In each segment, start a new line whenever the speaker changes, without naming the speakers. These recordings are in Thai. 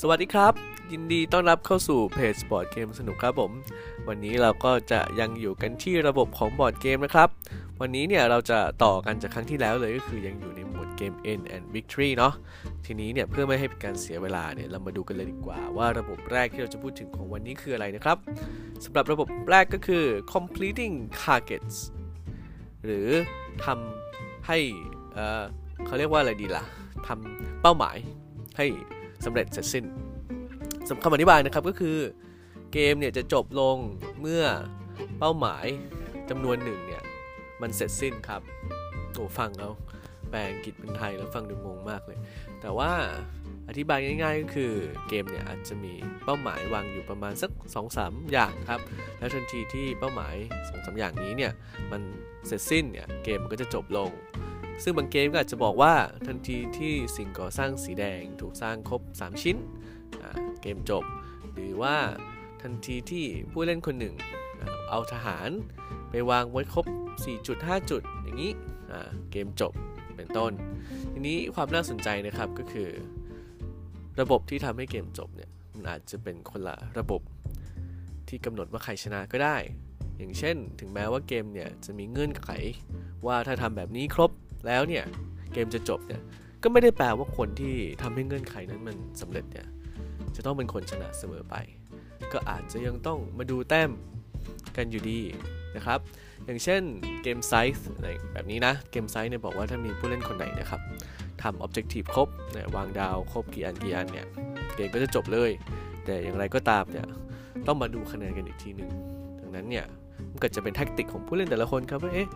สวัสดีครับ ยินดีต้อนรับเข้าสู่เพจบอร์ดเกมสนุกครับผม วันนี้เราก็จะยังอยู่กันที่ระบบของบอร์ดเกมนะครับ วันนี้เนี่ยเราจะต่อกันจากครั้งที่แล้วเลยก็คือยังอยู่ในหมวดเกม End and Victory เนาะทีนี้เนี่ยเพื่อไม่ให้เป็นการเสียเวลาเนี่ยเรามาดูกันเลยดีกว่า ว่าระบบแรกที่เราจะพูดถึงของวันนี้คืออะไรนะครับสำหรับระบบแรกก็คือ completing targets หรือทำให้เเขาเรียกว่าอะไรดีล่ะทำเป้าหมายให้ สำเร็จเสร็จสิ้นสำคำอธิบายนะครับก็คือเกมเนี่ยจะจบลงเมื่อเป้าหมายจำนวนหนึ่งเนี่ยมันเสร็จสิ้นครับโอ้ฟังแล้วแปลอังกฤษเป็นไทยแล้วฟังดูงงมากเลย แต่ว่าอธิบายง่ายๆก็คือเกมเนี่ยอาจจะมีเป้าหมายวางอยู่ประมาณสัก 2-3 อย่างครับ แล้วทันทีที่เป้าหมายสองสาอย่างนี้เนี่ยมันเสร็จสิ้นเนี่ยเกมมันก็จะจบลง ซึ่งบางเกมก็อาจจะบอกว่าทันทีที่สิ่งก่อสร้างสีแดงถูกสร้างครบ 3 ชิ้น เกมจบ หรือว่าทันทีที่ผู้เล่นคนหนึ่งเอาทหารไปวางไว้ครบ4จุด5จุดอย่างนี้เกมจบเป็นต้น ทีนี้ความน่าสนใจนะครับก็คือ ระบบที่ทำให้เกมจบเนี่ยมันอาจจะเป็นคนละระบบที่กำหนดว่าใครชนะก็ได้ อย่างเช่น ถึงแม้ว่าเกมเนี่ยจะมีเงื่อนไขว่าถ้าทำแบบนี้ครบ แล้วเนี่ยเกมจะจบเนี่ยก็ไม่ได้แปลว่าคนที่ทำให้เงื่อนไขนั้นมันสำเร็จเนี่ยจะต้องเป็นคนชนะเสมอไป ก็อาจจะยังต้องมาดูแต้มกันอยู่ดีนะครับ อย่างเช่นเกมไซส์แบบนี้นะ เกมไซส์เนี่ยบอกว่าถ้ามีผู้เล่นคนไหนนะครับทำออบเจกตีฟครบวางดาวครบกี่อันกี่อันเนี่ยเกมก็จะจบเลย แต่อย่างไรก็ตามเนี่ยต้องมาดูคะแนนกันอีกทีหนึ่งดังนั้นเนี่ยมันก็จะเป็นแท็กติกของผู้เล่นแต่ละคนครับว่าเอ๊ะ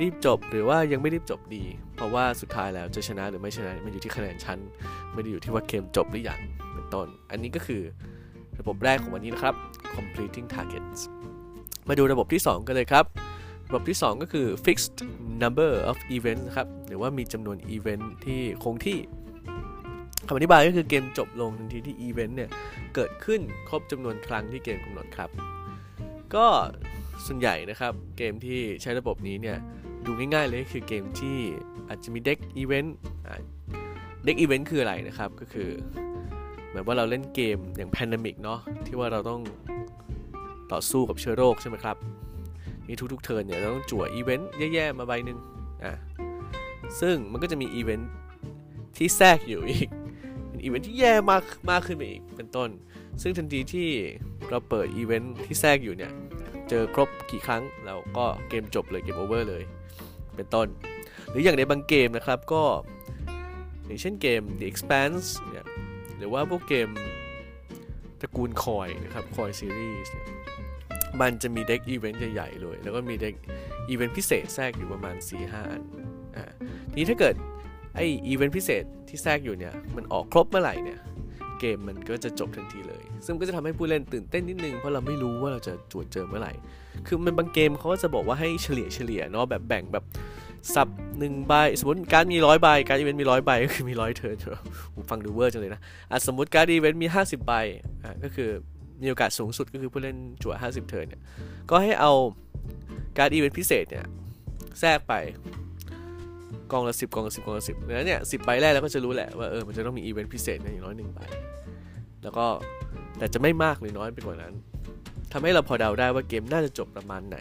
รีบจบหรือว่ายังไม่รีบจบดี เพราะว่าสุดท้ายแล้วจะชนะหรือไม่ชนะมันอยู่ที่คะแนนชั้นไม่ได้อยู่ที่ว่าเกมจบหรือยังเป็นต้น อันนี้ก็คือระบบแรกของวันนี้นะครับ completing targets มาดูระบบที่ 2 กันเลยครับ ระบบที่ 2 ก็คือ fixed number of events นะครับ หรือว่ามีจำนวน event ที่คงที่คำอธิบายก็คือเกมจบลงทันทีที่อีเวนต์เนี่ย เกิดขึ้นครบจำนวนครั้งที่เกมกำหนดครับ ก็ส่วนใหญ่นะครับ เกมที่ใช้ระบบนี้เนี่ย ดูง่ายๆเลยคือเกมที่อาจจะมี deck event deck event คืออะไรนะครับก็คือเหมือนว่าเราเล่นเกมอย่าง Pandemic เนาะที่ว่าเราต้องต่อสู้กับเชื้อโรคใช่ไหมครับมีทุกๆ turn เนี่ยเราต้องจั่วอีเวนต์แย่ๆมาใบหนึ่งอะซึ่งมันก็จะมีอีเวนต์ที่แทรกอยู่อีกเป็นอีเวนต์ที่แย่มากมากขึ้นไปอีกเป็นต้น ซึ่งทันทีที่เราเปิดอีเวนต์ที่แทรกอยู่เนี่ย เจอครบกี่ครั้งเราก็เกมจบเลย game over เลย เป็นต้น หรืออย่างในบางเกมนะครับก็ อย่างเช่นเกม The Expanse เนี่ยหรือว่าพวกเกมตระกูล COIN นะครับ COIN series เนี่ยมันจะมี deck event ใหญ่ๆเลย แล้วก็มี deck event พิเศษแทรกอยู่ประมาณ 4-5อันอ่านี้ถ้าเกิดไออีเวนต์พิเศษที่แทรกอยู่เนี่ยมันออกครบเมื่อไหร่เนี่ย เกมมันก็จะจบทันทีเลย ซึ่งก็จะทำให้ผู้เล่นตื่นเต้นนิดนึง เพราะเราไม่รู้ว่าเราจะจั่วเจอเมื่อไหร่ คือมันบางเกมเขาก็จะบอกว่าให้เฉลี่ยเฉลี่ยเนาะแบบแบ่งแบบสับหนึ่งใบสมมติการ์ดมีร้อยใบการ์มีร้อยใบก็คือมีร้อย turn ฟังดูเวอร์จังเลยนะอะสมมติการ์มี 50 ใบอะก็คือมีโอกาสสูงสุดก็คือผู้เล่นจั่ว50 เทิร์นเนี่ยก็ให้เอาการอีเวนต์พิเศษเนี่ยแทรกไป กองละสิบกองละสิบกองละสิบแล้วเนี่ยสิบใบแรกเราก็จะรู้แหละว่าเออมันจะต้องมีอีเวนต์พิเศษอย่างน้อยหนึ่งใบแล้วก็แต่จะไม่มากหรือน้อยไปกว่านั้นทำให้เราพอเดาได้ว่าเกมน่าจะจบประมาณไหน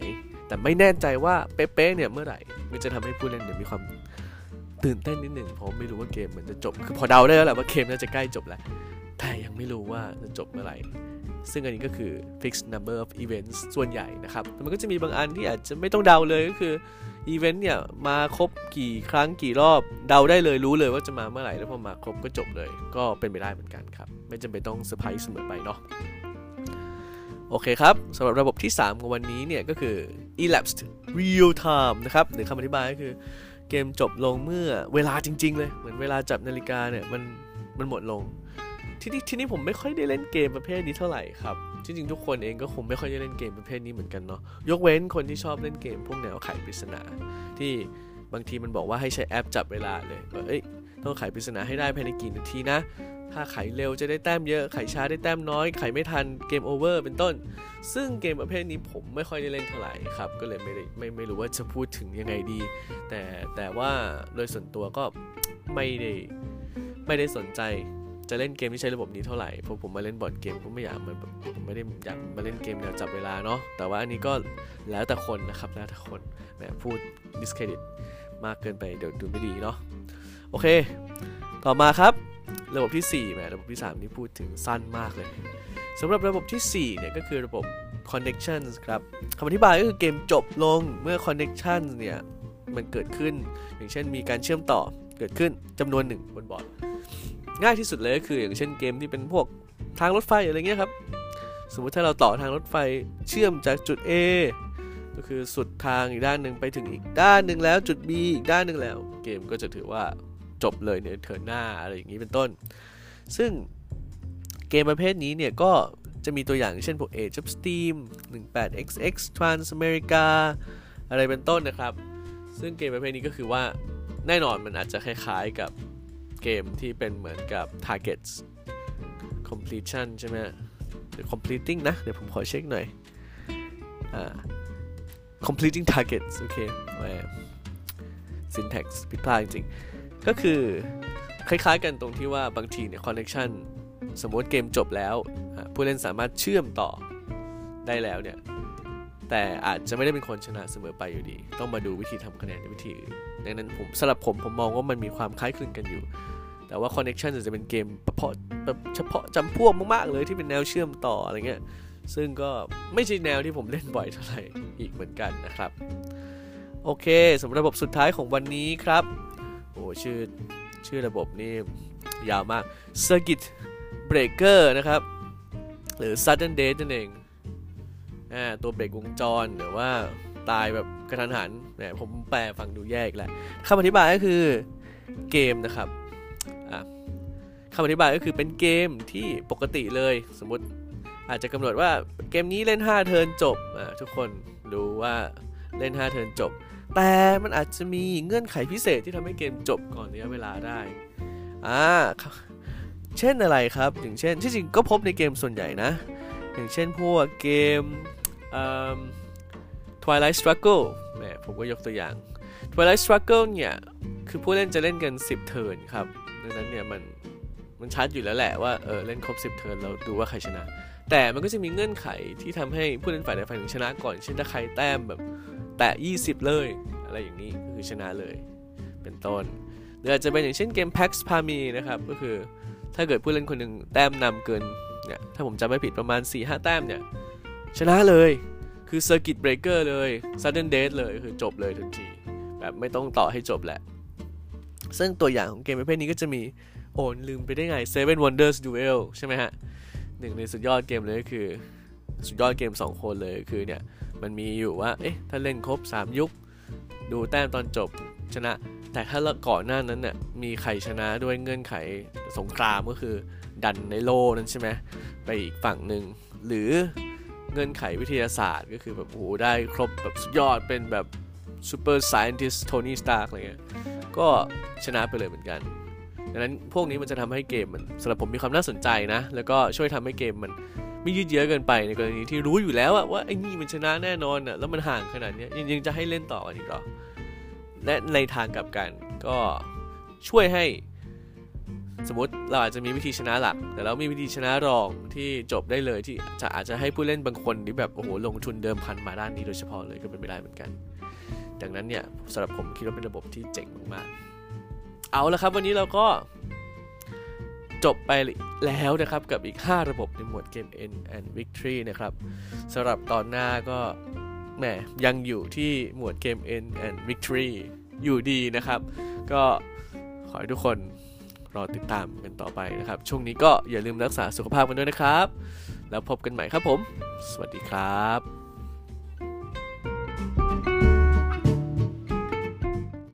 แต่ไม่แน่ใจว่าเป๊ะๆเนี่ยเมื่อไหร่มันจะทำให้ผู้เล่นเนี่ยมีความตื่นเต้นนิดหนึ่งเพราะไม่รู้ว่าเกมมันจะจบ คือพอเดาได้แล้วแหละว่าเกมน่าจะใกล้จบแล้ว แต่ยังไม่รู้ว่าจะจบเมื่อไหร่ ซึ่งอันนี้ก็คือ fixed number of events ส่วนใหญ่นะครับแต่มันก็จะมีบางอันที่อาจจะไม่ต้องเดาเลยก็คือ อีเวนต์เนี่ยมาครบกี่ครั้งกี่รอบเดาได้เลยรู้เลยว่าจะมาเมื่อไหร่แล้วพอมาครบก็จบเลย ก็เป็นไปได้เหมือนกันครับ ไม่จำเป็นต้องเซอร์ไพรส์เสมอไปเนาะโอเคครับสำหรับระบบที่ 3 ของวันนี้เนี่ยก็คือ elapsed real time นะครับหรือคำอธิบายก็คือเกมจบลงเมื่อเวลาจริง ๆ เลย เหมือนเวลาจับนาฬิกาเนี่ยมันมันหมดลง ที่นี่ที่นี่ผมไม่ค่อยได้เล่นเกมประเภทนี้เท่าไหร่ครับ จริงๆ ทุกคนเองก็คงไม่ค่อยได้เล่นเกมประเภทนี้เหมือนกันเนาะยกเว้นคนที่ชอบเล่นเกมพวกแนวไขปริศนาที่บางทีมันบอกว่าให้ใช้แอปจับเวลาเลยว่าเอ้ยต้องไขปริศนาให้ได้ภายในกี่นาทีนะ ถ้าไขเร็วจะได้แต้มเยอะ ไขช้าได้แต้มน้อย ไขไม่ทันเกมโอเวอร์เป็นต้น ซึ่งเกมประเภทนี้ผมไม่ค่อยได้เล่นเท่าไหร่ครับ ก็เลยไม่ได้ไม่ไม่รู้ว่าจะพูดถึงยังไงดี แต่แต่ว่าโดยส่วนตัวก็ไม่ได้ไม่ได้สนใจ จะเล่นเกมที่ใช้ระบบนี้เท่าไหร่เพราะผมมาเล่นบอร์ดเกมก็ไม่อยากมันผมไม่ได้อยากมาเล่นเกมแนวจับเวลาเนาะแต่ว่าอันนี้ก็แล้วแต่คนนะครับแล้วแต่คนแหมพูด discredit มากเกินไปเดี๋ยวดูไม่ดีเนาะโอเค ต่อมาครับระบบที่4แหมระบบที่ 3 นี่พูดถึงสั้นมากเลยสำหรับระบบที่4เนี่ยก็คือระบบ connections ครับคำอธิบายก็คือเกมจบลงเมื่อ connections เนี่ยมันเกิดขึ้น อย่างเช่นมีการเชื่อมต่อเกิดขึ้นจำนวนหนึ่งบนบอร์ด ง่ายที่สุดเลยก็คืออย่างเช่นเกมที่เป็นพวกทางรถไฟอะไรเงี้ยครับ สมมติถ้าเราต่อทางรถไฟเชื่อมจากจุด A ก็คือสุดทางอีกด้านหนึ่งไปถึงอีกด้านหนึ่งแล้วจุด B อีกด้านหนึ่งแล้ว เกมก็จะถือว่าจบเลยในเทิร์นหน้าอะไรอย่างนี้เป็นต้น ซึ่งเกมประเภทนี้เนี่ยก็จะมีตัวอย่างเช่นพวก Age of Steam 18xx Transamerica อะไรเป็นต้นนะครับ ซึ่งเกมประเภทนี้ก็คือว่าแน่นอนมันอาจจะคล้ายๆกับ เกมที่เป็นเหมือนกับ targets completion ใช่ไหมหรือ completing นะ เดี๋ยวผมขอเช็คหน่อยอ่า completing targets โอเคแหม syntax ผิดพลาดจริงๆ ก็คือคล้ายๆกันตรงที่ว่าบางทีเนี่ย connection สมมติเกมจบแล้ว ผู้เล่นสามารถเชื่อมต่อได้แล้วเนี่ย แต่อาจจะไม่ได้เป็นคนชนะเสมอไปอยู่ดี ต้องมาดูวิธีทำคะแนนในวิธีอื่นดังนั้นผมสำหรับผมผมมองว่ามันมีความคล้ายคลึงกันอยู่ แต่ว่า Connection จะเป็นเกมเฉพาะเฉพาะจำพวกมากๆเลยที่เป็นแนวเชื่อมต่ออะไรเงี้ยซึ่งก็ไม่ใช่แนวที่ผมเล่นบ่อยเท่าไหร่อีกเหมือนกันนะครับ โอเคสำหรับระบบสุดท้ายของวันนี้ครับโอ้ชื่อชื่อระบบนี่ยาวมาก Circuit Breaker นะครับ หรือ Sudden Death นั่นเองอ่าตัวเบรกวงจรหรือว่าตายแบบกระทันหันเนี่ยผมแปลฟังดูแยกแหละคำอธิบายก็คือเกมนะครับ คำอธิบายก็คือเป็นเกมที่ปกติเลย สมมติอาจจะกำหนดว่าเกมนี้เล่น 5 เทิร์นจบทุกคนรู้ว่าเล่น 5 เทิร์นจบ แต่มันอาจจะมีเงื่อนไขพิเศษที่ทำให้เกมจบก่อนระยะเวลาได้อ่าเช่นอะไรครับ อย่างเช่นที่จริงก็พบในเกมส่วนใหญ่นะ อย่างเช่นพวกเกม Twilight Struggle แหมผมก็ยกตัวอย่าง Twilight Struggle เนี่ย คือผู้เล่นจะเล่นกัน 10 เทิร์นครับ ดังนั้นเนี่ยมัน มันชัดอยู่แล้วแหละว่าเออเล่นครบ 10 เทิร์นเราดูว่าใครชนะ แต่มันก็จะมีเงื่อนไขที่ทำให้ผู้เล่นฝ่ายใดฝ่ายหนึ่งชนะก่อน เช่นถ้าใครแต้มแบบแตะ 20 เลย อะไรอย่างนี้คือชนะเลย เป็นต้นหรืออาจจะเป็นอย่างเช่นเกม Pax p a m i นะครับก็คือถ้าเกิดผู้เล่นคนหนึ่งแต้มนำเกินเนี่ยถ้าผมจำไม่ผิดประมาณ 4-5 แต้มเนี่ยชนะเลยคือ Circuit Breaker เลย Sudden Death เลยคือจบเลยทันที แบบไม่ต้องต่อให้จบแหละ ซึ่งตัวอย่างของเกมประเภทนี้ก็จะมี โอนลืมไปได้ไง Seven Wonders Duel ใช่ไหมฮะหนึ่งในสุดยอดเกมเลยก็คือ สุดยอดเกม 2 คนเลยคือเนี่ย มันมีอยู่ว่า เอ๊ะ ถ้าเล่นครบ 3 ยุค ดูแต้มตอนจบชนะ แต่ถ้าก่อนหน้านั้นเนี่ยมีใครชนะด้วยเงื่อนไขสงครามก็คือ ดันในโลนั้นใช่ไหมไปอีกฝั่งหนึ่งหรือเงื่อนไขวิทยาศาสตร์ก็คือแบบโอ้โหได้ครบแบบสุดยอดเป็นแบบsuper scientist โทนี่สตาร์กอะไรเงี้ยก็ชนะไปเลยเหมือนกัน ดังนั้นพวกนี้มันจะทำให้เกมมันสำหรับผมมีความน่าสนใจนะ แล้วก็ช่วยทำให้เกมมันไม่ยืดเยื้อเกินไปในกรณีที่รู้อยู่แล้วว่าไอ้นี่มันชนะแน่นอนอะแล้วมันห่างขนาดนี้ยังจะให้เล่นต่อกันอีกหรอและในทางกลับกันก็ช่วยให้สมมติเราอาจจะมีวิธีชนะหลัก แต่เรามีวิธีชนะรองที่จบได้เลยที่จะอาจจะให้ผู้เล่นบางคนที่แบบโอ้โหลงทุนเดิมพันมาด้านนี้โดยเฉพาะเลยก็เป็นไปได้เหมือนกัน ดังนั้นเนี่ยสำหรับผมคิดว่าเป็นระบบที่เจ๋งมากๆ เอาละครับ วันนี้เราก็จบไปแล้วนะครับกับอีก 5 ระบบในหมวดเกม N and Victory นะครับสำหรับตอนหน้าก็แหมยังอยู่ที่หมวดเกม N and Victory อยู่ดีนะครับ ก็ขอให้ทุกคนรอติดตามกันต่อไปนะครับ ช่วงนี้ก็อย่าลืมรักษาสุขภาพกันด้วยนะครับ แล้วพบกันใหม่ครับผม สวัสดีครับ